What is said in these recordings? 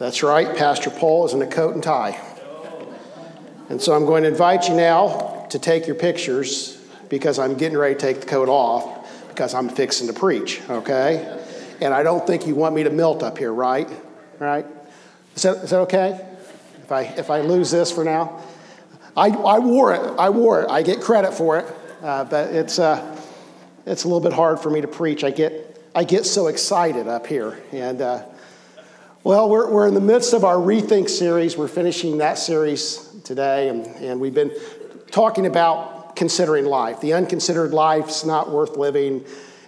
That's right, Pastor Paul is in a coat and tie. And so I'm going to invite you now to take your pictures because I'm getting ready to take the coat off because I'm fixing to preach, okay? And I don't think you want me to melt up here, right? Right? Is that, is that okay? If I, if I lose this for now? I, I wore it. I wore it. I get credit for it. Uh, but it's, uh, it's a little bit hard for me to preach. I get, I get so excited up here. And, uh, well, we're, we're in the midst of our Rethink series. We're finishing that series today. And, and we've been talking about considering life. The unconsidered life's not worth living.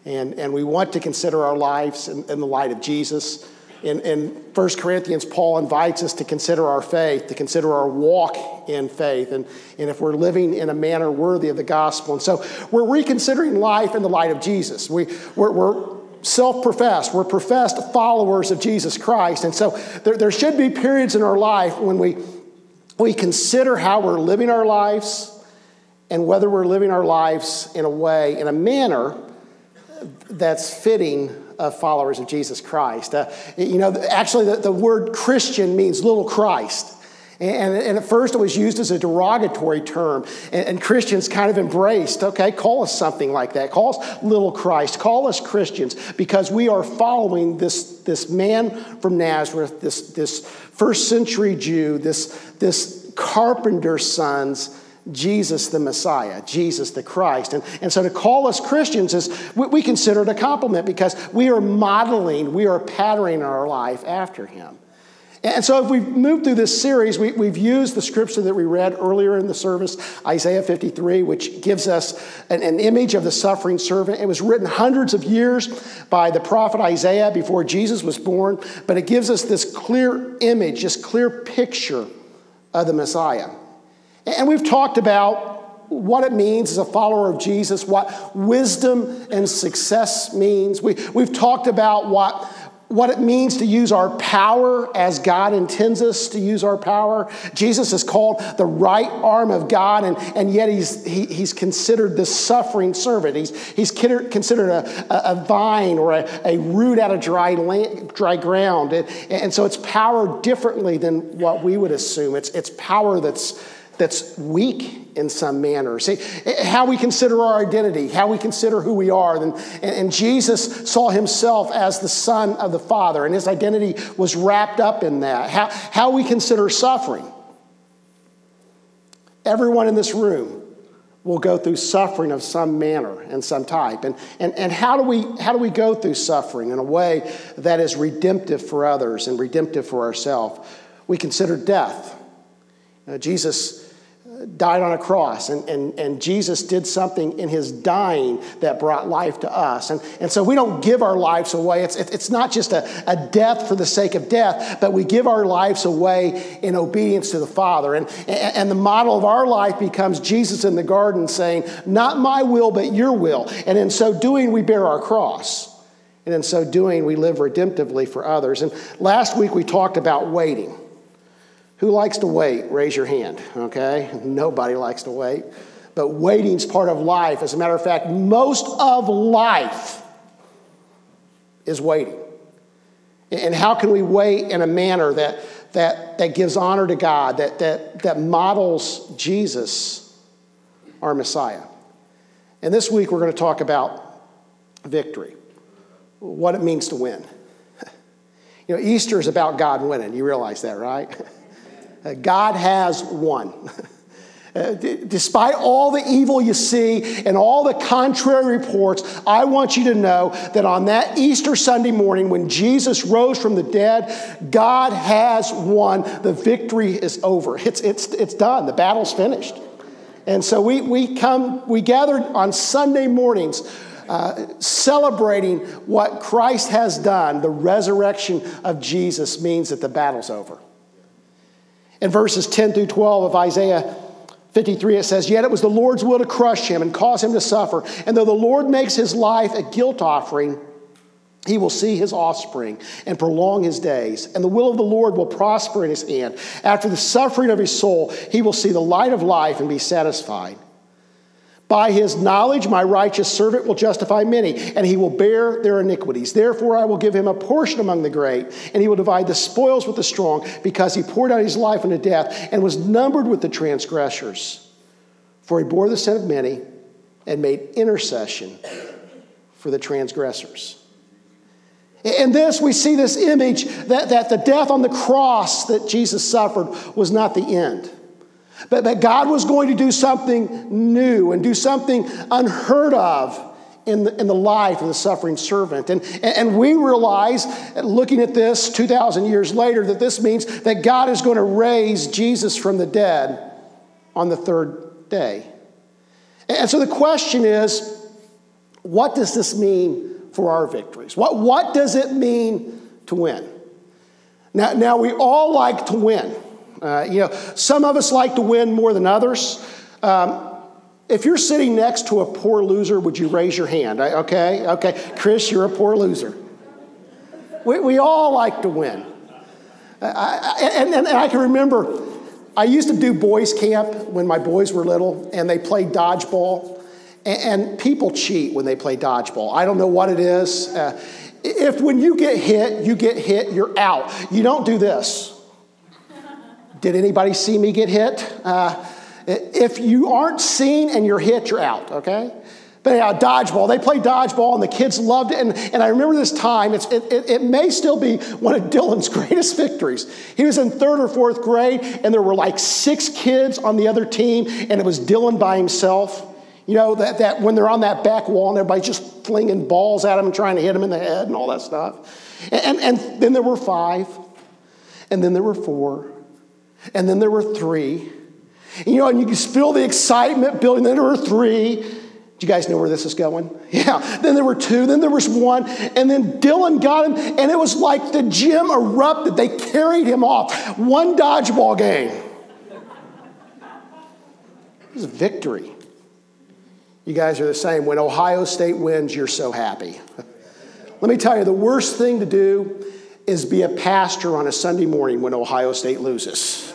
And, and we want to consider our lives in, in the light of Jesus. In, in 1 Corinthians, Paul invites us to consider our faith, to consider our walk in faith, and, and if we're living in a manner worthy of the gospel. And so we're reconsidering life in the light of Jesus. We, we're, we're self professed, we're professed followers of Jesus Christ. And so there, there should be periods in our life when we, we consider how we're living our lives and whether we're living our lives in a way, in a manner that's fitting of followers of Jesus Christ. Uh, you know, actually, the, the, word Christian means little Christ. And, and, at first, it was used as a derogatory term. And, and, Christians kind of embraced, okay, call us something like that. Call us little Christ. Call us Christians because we are following this, this man from Nazareth, this, this first century Jew, this, this carpenter's sons Jesus the Messiah, Jesus the Christ. And, and so to call us Christians is, we, we consider it a compliment because we are modeling, we are patterning our life after him. And so, if we've moved through this series, we, have used the scripture that we read earlier in the service, Isaiah 53, which gives us an, an, image of the suffering servant. It was written hundreds of years by the prophet Isaiah before Jesus was born, but it gives us this clear image, this clear picture of the Messiah. And we've talked about what it means as a follower of Jesus, what wisdom and success means. We, we've talked about what, what it means to use our power as God intends us to use our power. Jesus is called the right arm of God, and, and yet he's, he, he's considered the suffering servant. He's, he's considered a, a vine or a, a root out of dry, land, dry ground. And, and so it's power differently than what we would assume. It's, it's power that's that's weak in some manner. See, how we consider our identity, how we consider who we are. And, and Jesus saw himself as the Son of the Father, and his identity was wrapped up in that. How, how we consider suffering. Everyone in this room will go through suffering of some manner and some type. And, and, and how, do we, how do we go through suffering in a way that is redemptive for others and redemptive for ourselves? We consider death. Uh, Jesus died on a cross, and, and, and Jesus did something in his dying that brought life to us. And, and so we don't give our lives away. It's, it's not just a, a death for the sake of death, but we give our lives away in obedience to the Father. And, and the model of our life becomes Jesus in the garden saying, Not my will, but your will. And in so doing, we bear our cross. And in so doing, we live redemptively for others. And last week we talked about waiting. Who likes to wait? Raise your hand, okay? Nobody likes to wait. But waiting's part of life. As a matter of fact, most of life is waiting. And how can we wait in a manner that, that, that gives honor to God, that, that, that models Jesus, our Messiah? And this week we're going to talk about victory, what it means to win. You know, Easter is about God winning. You realize that, right? Uh, God has won. Uh, despite all the evil you see and all the contrary reports, I want you to know that on that Easter Sunday morning, when Jesus rose from the dead, God has won. The victory is over. It's, it's, it's done. The battle's finished. And so we, we come, we gather on Sunday mornings. Uh, celebrating what Christ has done, the resurrection of Jesus means that the battle's over. In verses 10 through 12 of Isaiah 53, it says, Yet it was the Lord's will to crush him and cause him to suffer. And though the Lord makes his life a guilt offering, he will see his offspring and prolong his days, and the will of the Lord will prosper in his hand. After the suffering of his soul, he will see the light of life and be satisfied. By his knowledge, my righteous servant will justify many, and he will bear their iniquities. Therefore, I will give him a portion among the great, and he will divide the spoils with the strong, because he poured out his life unto death and was numbered with the transgressors. For he bore the sin of many and made intercession for the transgressors. In this, we see this image that, that the death on the cross that Jesus suffered was not the end. But that God was going to do something new and do something unheard of in the, in the life of the suffering servant. And, and we realize, looking at this 2,000 years later, that this means that God is going to raise Jesus from the dead on the third day. And so the question is what does this mean for our victories? What, what does it mean to win? Now, now we all like to win. Uh, you know, some of us like to win more than others. Um, if you're sitting next to a poor loser, would you raise your hand? Okay, okay. Chris, you're a poor loser. We, we all like to win. I, and, and, and I can remember, I used to do boys' camp when my boys were little, and they played dodgeball. And, and people cheat when they play dodgeball. I don't know what it is. Uh, if when you get hit, you get hit, you're out. You don't do this. Did anybody see me get hit? Uh, if you aren't seen and you're hit, you're out, okay? But yeah, dodgeball. They play dodgeball, and the kids loved it. And, and I remember this time. It, it, it, may still be one of Dylan's greatest victories. He was in third or fourth grade, and there were like six kids on the other team, and it was Dylan by himself. You know, that, that when they're on that back wall and everybody's just flinging balls at him and trying to hit him in the head and all that stuff. And, and, and then there were five, and then there were four, and then there were three. And, you know, and you can feel the excitement building. Then there were three. Do you guys know where this is going? Yeah. Then there were two. Then there was one. And then Dylan got him, and it was like the gym erupted. They carried him off. One dodgeball game. It was a victory. You guys are the same. When Ohio State wins, you're so happy. Let me tell you, the worst thing to do is be a pastor on a Sunday morning when Ohio State loses.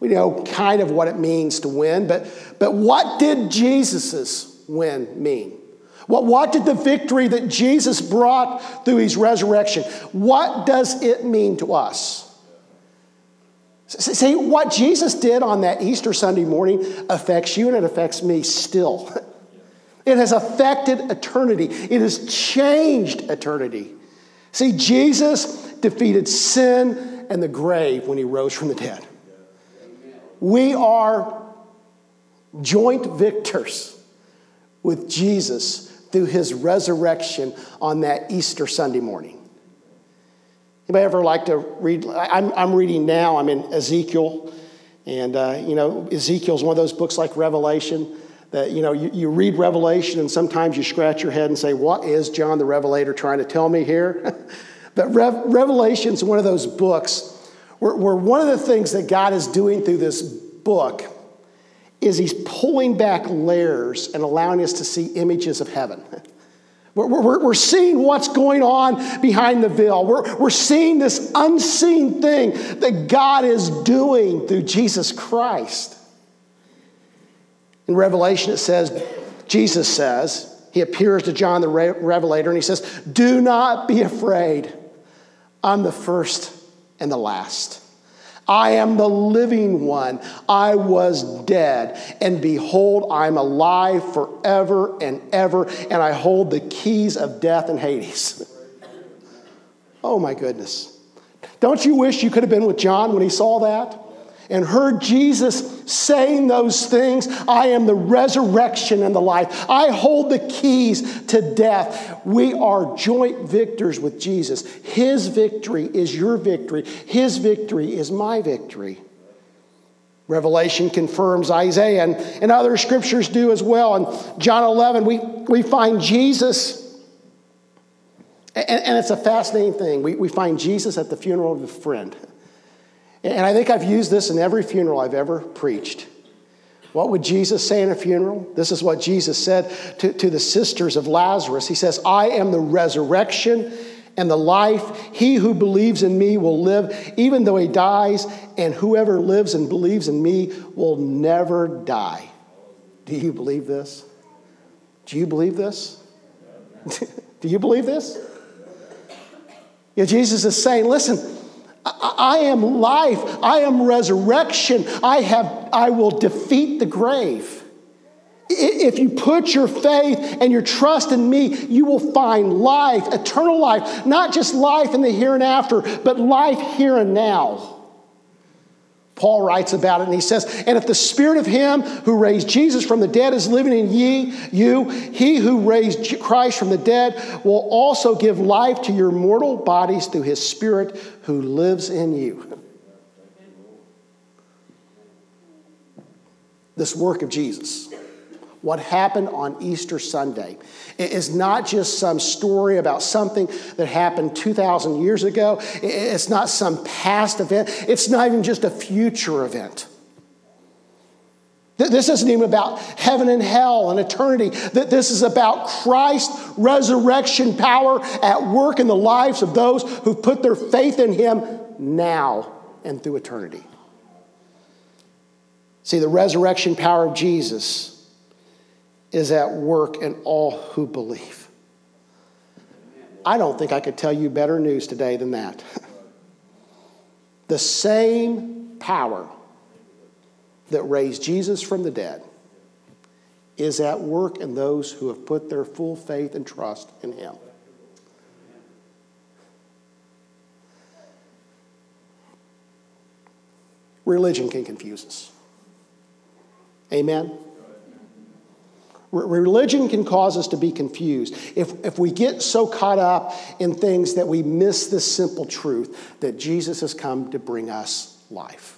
We know kind of what it means to win, but, but what did Jesus' win mean? What, what did the victory that Jesus brought through his resurrection, what does it mean to us? See, what Jesus did on that Easter Sunday morning affects you and it affects me still. It has affected eternity, it has changed eternity. See, Jesus defeated sin and the grave when he rose from the dead. We are joint victors with Jesus through his resurrection on that Easter Sunday morning. Anybody ever like to read? I'm, I'm reading now, I'm in Ezekiel. And, uh, you know, Ezekiel's one of those books like Revelation that, you know, you, you read Revelation and sometimes you scratch your head and say, what is John the Revelator trying to tell me here? but Rev- Revelation's one of those books where, where one of the things that God is doing through this book is he's pulling back layers and allowing us to see images of heaven. We're, we're, we're, seeing what's going on behind the veil. We're, we're seeing this unseen thing that God is doing through Jesus Christ. In Revelation, it says, Jesus says, he appears to John the Revelator and he says, Do not be afraid. I'm the first and the last. I am the living one. I was dead, and behold, I'm alive forever and ever, and I hold the keys of death and Hades. Oh my goodness. Don't you wish you could have been with John when he saw that? And heard Jesus saying those things I am the resurrection and the life. I hold the keys to death. We are joint victors with Jesus. His victory is your victory, His victory is my victory. Revelation confirms Isaiah, and, and other scriptures do as well. In John 11, we, we find Jesus. And, and it's a fascinating thing. We, we find Jesus at the funeral of a friend. And I think I've used this in every funeral I've ever preached. What would Jesus say in a funeral? This is what Jesus said to, to the sisters of Lazarus. He says, I am the resurrection and the life. He who believes in me will live even though he dies, and whoever lives and believes in me will never die. Do you believe this? Do you believe this? Do you believe this? Yeah, Jesus is saying, listen, I am life. I am resurrection. I, have, I will defeat the grave. If you put your faith and your trust in me, you will find life, eternal life, not just life in the here and after, but life here and now. Paul writes about it and he says, And if the spirit of him who raised Jesus from the dead is living in ye, you, he who raised Christ from the dead will also give life to your mortal bodies through his spirit who lives in you. This work of Jesus what happened on Easter Sunday. It is not just some story about something that happened 2,000 years ago, it's not some past event, it's not even just a future event. This isn't even about heaven and hell and eternity. This is about Christ's resurrection power at work in the lives of those who put their faith in Him now and through eternity. See, the resurrection power of Jesus is at work in all who believe. I don't think I could tell you better news today than that. the same power that raised Jesus from the dead is at work in those who have put their full faith and trust in Him. Religion can confuse us. Amen? Religion can cause us to be confused if, if we get so caught up in things that we miss this simple truth that Jesus has come to bring us life.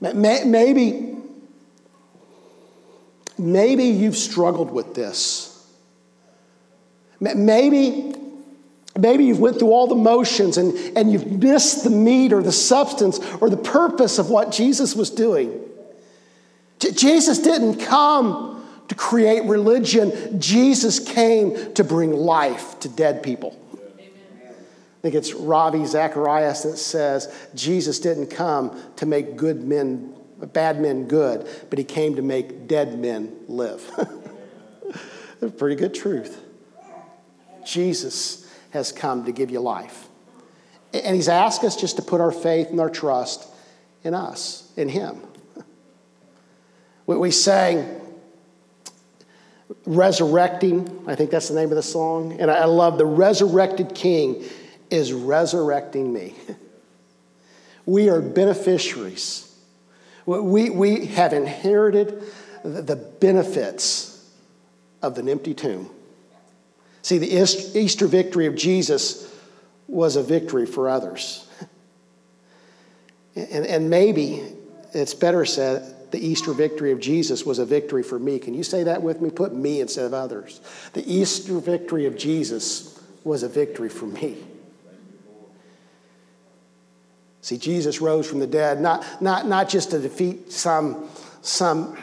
Maybe, maybe you've struggled with this. Maybe, maybe you've went through all the motions and, and you've missed the meat or the substance or the purpose of what Jesus was doing. Jesus didn't come to create religion. Jesus came to bring life to dead people. I think it's Ravi Zacharias that says Jesus didn't come to make good men, bad men good, but he came to make dead men live. That's a pretty good truth. Jesus has come to give you life. And he's asked us just to put our faith and our trust in us, in him. We sang, resurrecting. I think that's the name of the song. And I love the resurrected king is resurrecting me. we are beneficiaries. We, we have inherited the benefits of an empty tomb. See, the Easter victory of Jesus was a victory for others. And, and maybe it's better said the Easter victory of Jesus was a victory for me. Can you say that with me? Put me instead of others. The Easter victory of Jesus was a victory for me. See, Jesus rose from the dead, not, not, not just to defeat some, some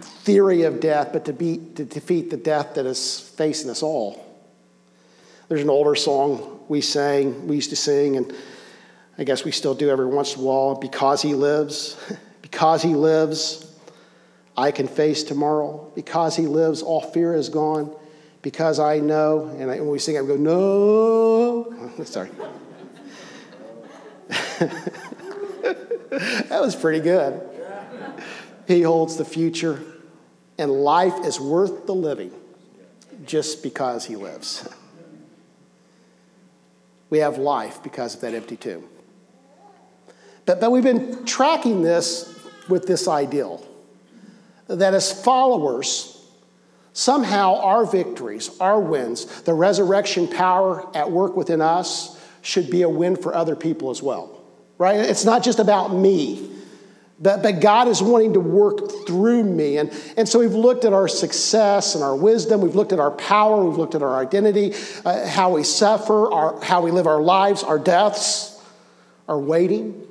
theory of death, but to, be, to defeat the death that is facing us all. There's an older song we sang, we used to sing, and I guess we still do every once in a while, Because He Lives. Because he lives, I can face tomorrow. Because he lives, all fear is gone. Because I know, and I, when we sing, I go, no. Sorry. that was pretty good. He holds the future, and life is worth the living just because he lives. We have life because of that empty tomb. But, but we've been tracking this with this ideal that as followers, somehow our victories, our wins, the resurrection power at work within us should be a win for other people as well, right? It's not just about me. But, but God is wanting to work through me. And, and so we've looked at our success and our wisdom. We've looked at our power. We've looked at our identity, uh, how we suffer, our, how we live our lives, our deaths, our waiting.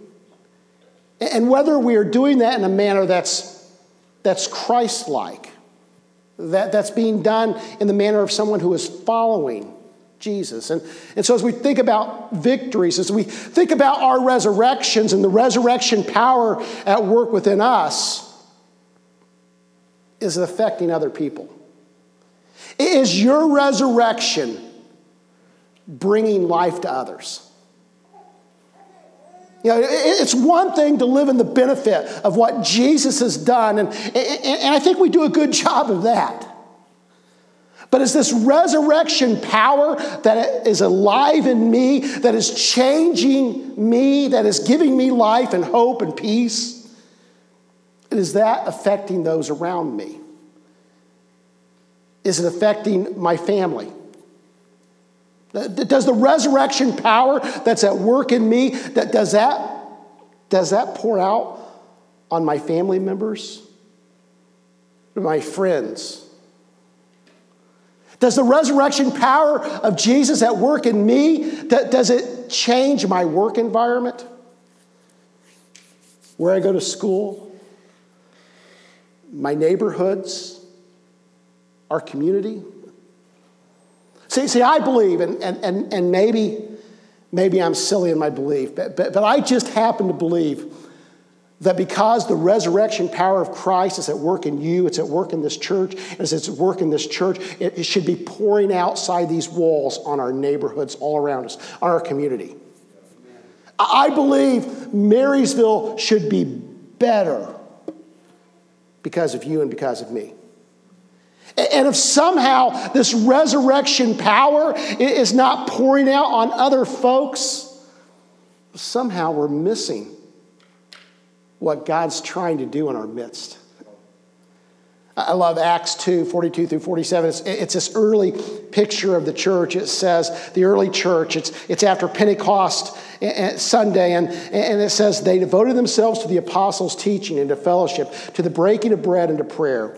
And whether we are doing that in a manner that's, that's Christ like, that, that's being done in the manner of someone who is following Jesus. And, and so, as we think about victories, as we think about our resurrections and the resurrection power at work within us, is it affecting other people? Is your resurrection bringing life to others? You know, it's one thing to live in the benefit of what Jesus has done, and, and I think we do a good job of that. But it's this resurrection power that is alive in me, that is changing me, that is giving me life and hope and peace. Is that affecting those around me? Is it affecting my family? Does the resurrection power that's at work in me, that, does, that, does that pour out on my family members? My friends? Does the resurrection power of Jesus at work in me, that, does it change my work environment? Where I go to school? My neighborhoods? Our community? See, see I believe, and, and, and, and maybe, maybe I'm silly in my belief, but, but, but I just happen to believe that because the resurrection power of Christ is at work in you, it's at work in this church, it's at work in this church, it, it should be pouring outside these walls on our neighborhoods all around us, on our community. I believe Marysville should be better because of you and because of me. And if somehow this resurrection power is not pouring out on other folks, somehow we're missing what God's trying to do in our midst. I love Acts 2 42 through 47. It's, it's, this early picture of the church. It says the early church, it's, it's after Pentecost Sunday, and, and it says they devoted themselves to the apostles' teaching and to fellowship, to the breaking of bread and to prayer.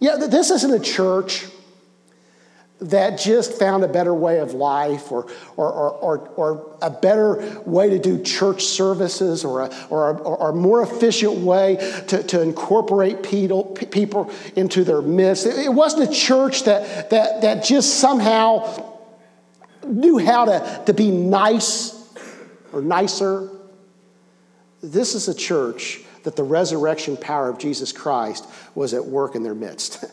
Yeah, this isn't a church that just found a better way of life or, or, or, or, or a better way to do church services or a, or a, or a more efficient way to, to incorporate people, people into their midst. It wasn't a church that, that, that just somehow knew how to, to be nice or nicer. This is a church that the resurrection power of Jesus Christ was at work in their midst.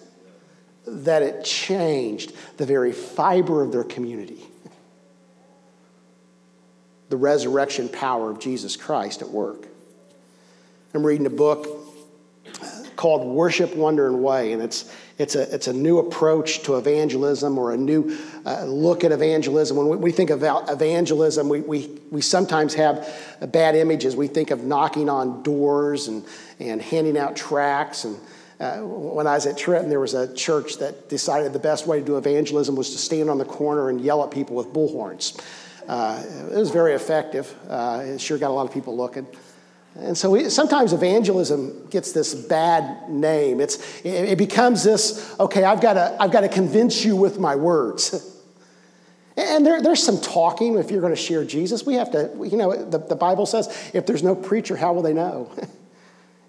that it changed the very fiber of their community. The resurrection power of Jesus Christ at work. I'm reading a book called Worship, Wonder, and Way, and it's, it's, a, it's a new approach to evangelism or a new uh, look at evangelism. When we, we think about evangelism, we, we, we sometimes have bad images. We think of knocking on doors and, and handing out tracts and uh, when I was at Trenton, there was a church that decided the best way to do evangelism was to stand on the corner and yell at people with bullhorns. Uh, it was very effective. Uh, it sure got a lot of people looking. And so we, sometimes evangelism gets this bad name. It's, it, becomes this, okay, I've got to, I've got to convince you with my words. And there, there's some talking if you're going to share Jesus. We have to, you know, the, the Bible says if there's no preacher, how will they know?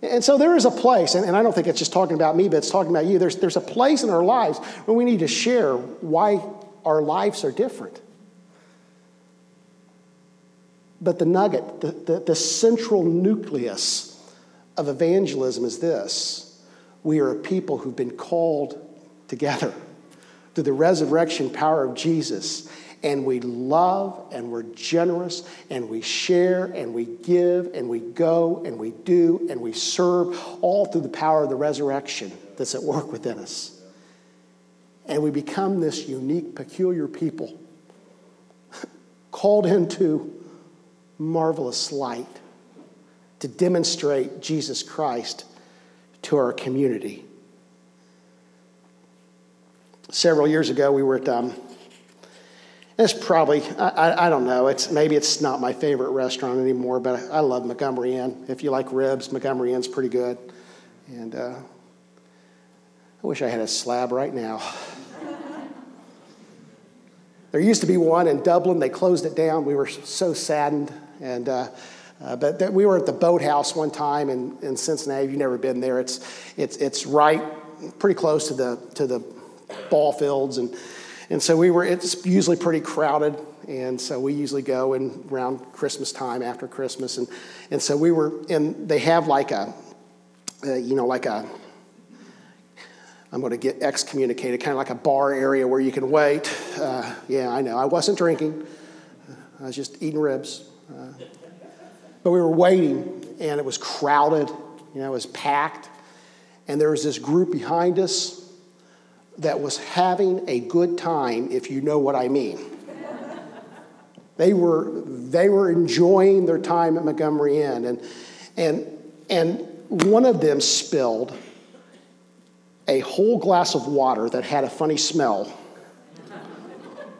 And so there is a place, and, and I don't think it's just talking about me, but it's talking about you. There's, there's a place in our lives where we need to share why our lives are different. But the nugget, the, the, the central nucleus of evangelism is this we are a people who've been called together through the resurrection power of Jesus and we love and we're generous and we share and we give and we go and we do and we serve all through the power of the resurrection that's at work within us. And we become this unique, peculiar people called into marvelous light to demonstrate Jesus Christ to our community. Several years ago, we were at um, It's probably, I, I, I, don't know, it's, maybe it's not my favorite restaurant anymore, but I, I love Montgomery Inn. If you like ribs, Montgomery Inn's pretty good. And uh, I wish I had a slab right now. there used to be one in Dublin. They closed it down. We were so saddened. And, uh, uh, but th- we were at the boathouse one time in, in Cincinnati. You've never been there. It's, it's, it's right pretty close to the, to the ball fields. And and so we were, it's usually pretty crowded. And so we usually go in around Christmas time, after Christmas. And, and so we were, and they have like a, uh, you know, like a, I'm going to get excommunicated, kind of like a bar area where you can wait. Uh, yeah, I know. I wasn't drinking, I was just eating ribs. Uh, but we were waiting, and it was crowded, you know, it was packed. And there was this group behind us that was having a good time, if you know what I mean. they, were, they were enjoying their time at Montgomery Inn. And, and, and one of them spilled a whole glass of water that had a funny smell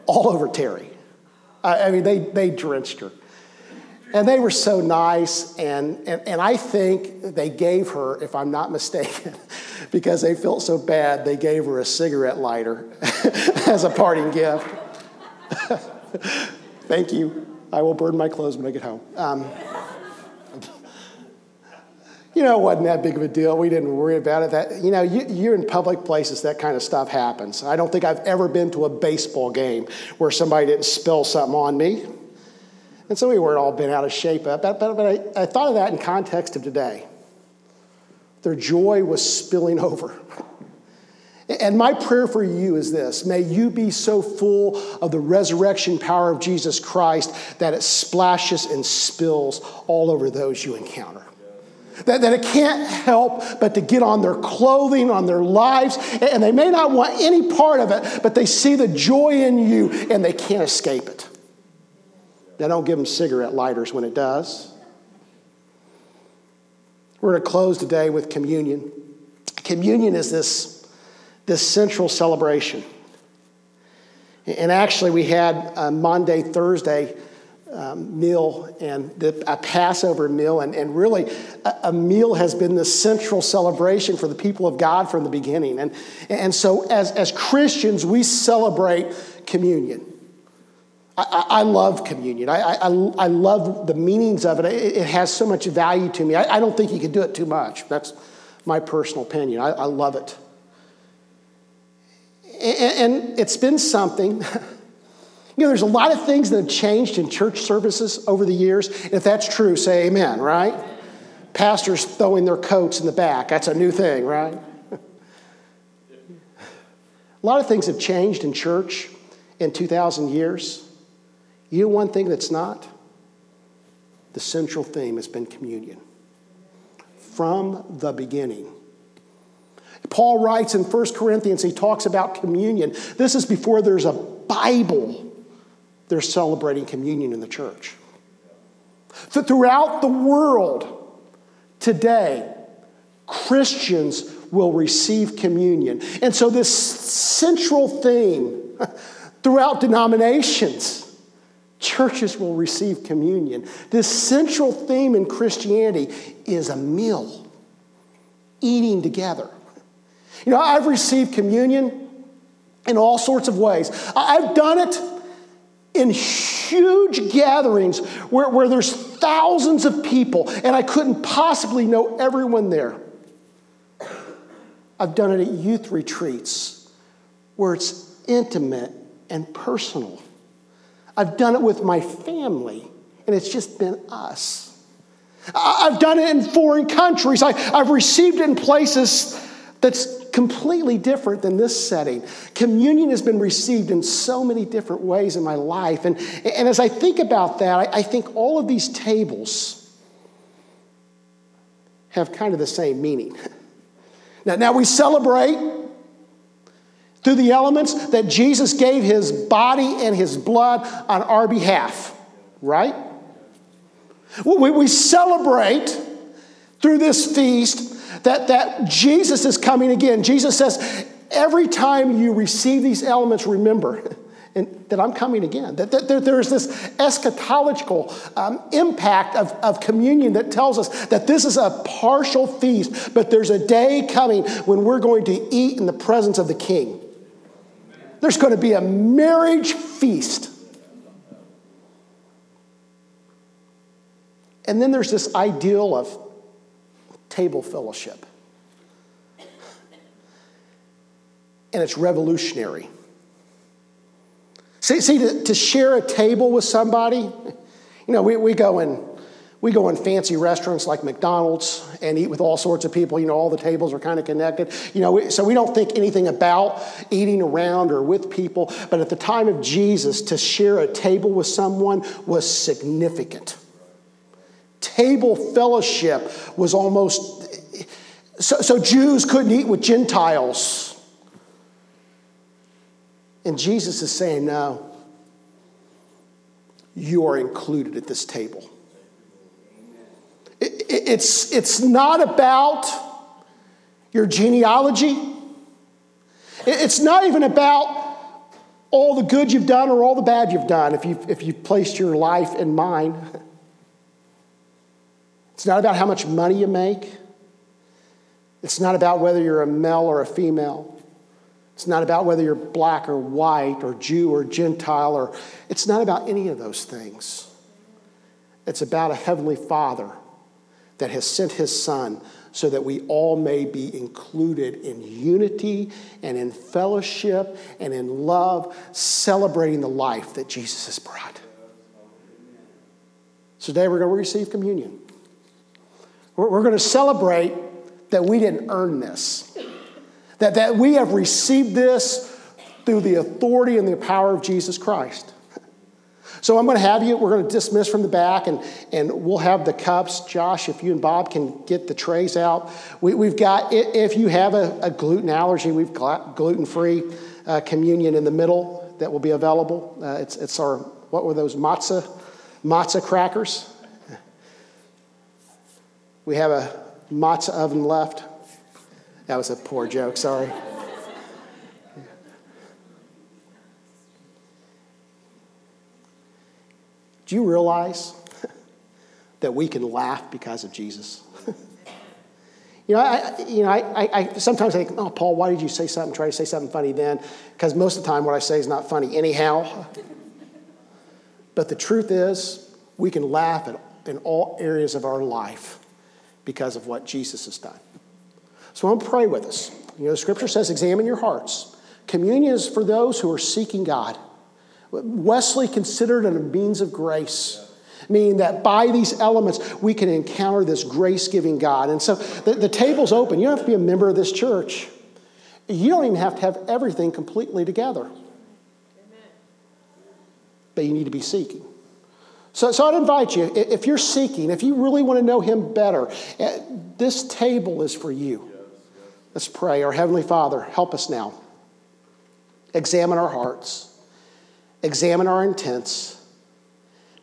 all over Terry. I, I mean, they, they drenched her. And they were so nice, and, and, and I think they gave her, if I'm not mistaken, because they felt so bad, they gave her a cigarette lighter as a parting gift. Thank you. I will burn my clothes when I get home. Um, you know, it wasn't that big of a deal. We didn't worry about it. That you know, you, you're in public places, that kind of stuff happens. I don't think I've ever been to a baseball game where somebody didn't spill something on me. And so we weren't all bent out of shape. But, but, but I, I thought of that in context of today. Their joy was spilling over. And my prayer for you is this may you be so full of the resurrection power of Jesus Christ that it splashes and spills all over those you encounter. That, that it can't help but to get on their clothing, on their lives, and they may not want any part of it, but they see the joy in you and they can't escape it. Now, don't give them cigarette lighters when it does. We're going to close today with communion. Communion is this, this central celebration. And actually, we had a Maundy, Thursday um, meal and the, a Passover meal, and, and really a, a, meal has been the central celebration for the people of God from the beginning. And, and so, as, as Christians, we celebrate communion. I, I love communion. I, I, I, love the meanings of it. It, it has so much value to me. I, don't think you can do it too much. That's my personal opinion. I, love it. And, and it's been something. You know, there's a lot of things that have changed in church services over the years. If that's true, say amen, right? Pastors throwing their coats in the back. That's a new thing, right? a lot of things have changed in church in 2,000 years. You know one thing that's not? The central theme has been communion. From the beginning. Paul writes in 1 Corinthians, he talks about communion. This is before there's a Bible, they're celebrating communion in the church. That throughout the world today, Christians will receive communion. And so, this central theme throughout denominations churches will receive communion. This central theme in Christianity is a meal, eating together. You know, I've received communion in all sorts of ways. I've done it in huge gatherings where, where there's thousands of people and I couldn't possibly know everyone there. I've done it at youth retreats where it's intimate and personal. I've done it with my family, and it's just been us. I've done it in foreign countries. I, have received it in places that's completely different than this setting. Communion has been received in so many different ways in my life. And, and as I think about that, I, I think all of these tables have kind of the same meaning. Now, now we celebrate through the elements that Jesus gave his body and his blood on our behalf, right? We, celebrate through this feast that, that Jesus is coming again. Jesus says, every time you receive these elements, remember, and that I'm coming again. That, that there, there's this eschatological um, impact of, of communion that tells us that this is a partial feast, but there's a day coming when we're going to eat in the presence of the King. There's going to be a marriage feast. And then there's this ideal of table fellowship. And it's revolutionary. See, see to, to share a table with somebody, you know, we, we go in we go in fancy restaurants like McDonald's and eat with all sorts of people. You know, all the tables are kind of connected. You know, so we don't think anything about eating around or with people. But at the time of Jesus, to share a table with someone was significant. Table fellowship was almost, so, so Jews couldn't eat with Gentiles. And Jesus is saying, no, you are included at this table. It's, it's not about your genealogy. It's not even about all the good you've done or all the bad you've done if you've, if you've placed your life in mine. It's not about how much money you make. It's not about whether you're a male or a female. It's not about whether you're black or white or Jew or Gentile or it's not about any of those things. It's about a heavenly Father that has sent his Son so that we all may be included in unity and in fellowship and in love, celebrating the life that Jesus has brought. So today we're going to receive communion. We're going to celebrate that we didn't earn this, that, that we have received this through the authority and the power of Jesus Christ. So I'm going to have you, we're going to dismiss from the back and, and we'll have the cups. Josh, if you and Bob can get the trays out. We, have got, if you have a, a gluten allergy, we've got gluten free uh, communion in the middle that will be available. Uh, it's, it's our, what were those, matzah, matzah crackers? We have a matzah oven left. That was a poor joke, sorry. Do you realize that we can laugh because of Jesus? you know, I, you know, I, I, sometimes think, oh, Paul, why did you say something, try to say something funny then? Because most of the time what I say is not funny anyhow. but the truth is, we can laugh at, in all areas of our life because of what Jesus has done. So I'm going to pray with us. You know, the scripture says, examine your hearts. Communion is for those who are seeking God. Wesley considered it a means of grace meaning that by these elements we can encounter this grace giving God. And so the, the, table's open. You don't have to be a member of this church, you don't even have to have everything completely together. But you need to be seeking. So, so I'd invite you, if you're seeking, if you really want to know Him better, eh, this table is for you. Let's pray. Our Heavenly Father, help us now. Examine our hearts examine our intents.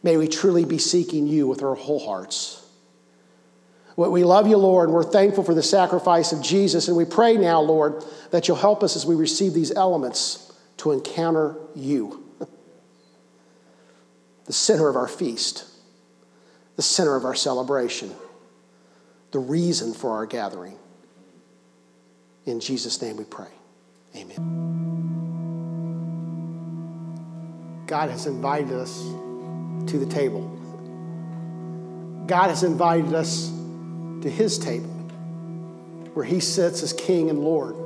May we truly be seeking you with our whole hearts. We love you, Lord, and we're thankful for the sacrifice of Jesus. And we pray now, Lord, that you'll help us as we receive these elements to encounter you, the center of our feast, the center of our celebration, the reason for our gathering. In Jesus' name we pray. Amen. God has invited us to the table. God has invited us to his table, where he sits as King and Lord,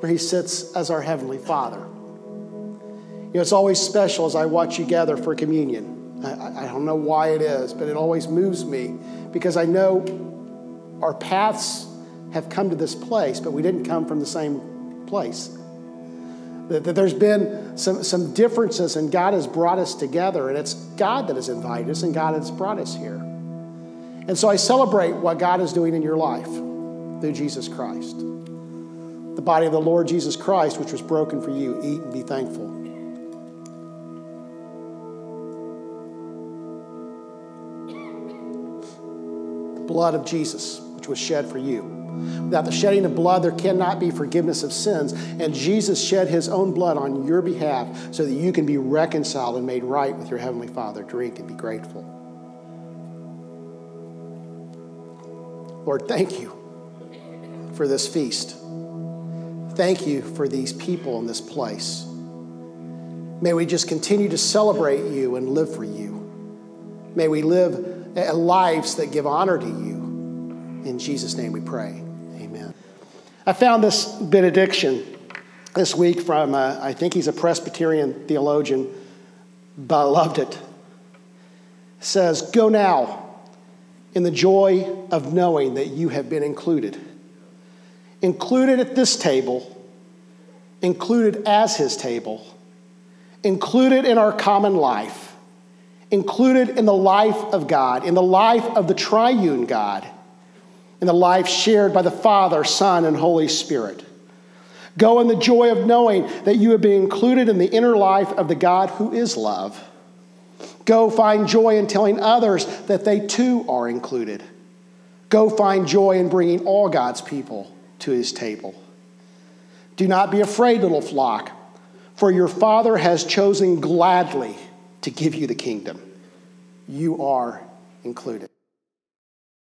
where he sits as our Heavenly Father. You know, it's always special as I watch you gather for communion. I, I don't know why it is, but it always moves me because I know our paths have come to this place, but we didn't come from the same place. That, that there's been some, some differences, and God has brought us together, and it's God that has invited us, and God has brought us here. And so I celebrate what God is doing in your life through Jesus Christ. The body of the Lord Jesus Christ, which was broken for you, eat and be thankful. The blood of Jesus which was shed for you. Without the shedding of blood, there cannot be forgiveness of sins. And Jesus shed his own blood on your behalf so that you can be reconciled and made right with your Heavenly Father. Drink and be grateful. Lord, thank you for this feast. Thank you for these people in this place. May we just continue to celebrate you and live for you. May we live eh, lives that give honor to you. In Jesus' name we pray. Amen. I found this benediction this week from, uh, I think he's a Presbyterian theologian, but I loved it. it. says, Go now in the joy of knowing that you have been included. Included at this table, included as his table, included in our common life, included in the life of God, in the life of the triune God, in the life shared by the Father, Son, and Holy Spirit. Go in the joy of knowing that you have been included in the inner life of the God who is love Go find joy in telling others that they too are included. Go find joy in bringing all God's people to his table. Do not be afraid, little flock, for your Father has chosen gladly to give you the kingdom. You are included.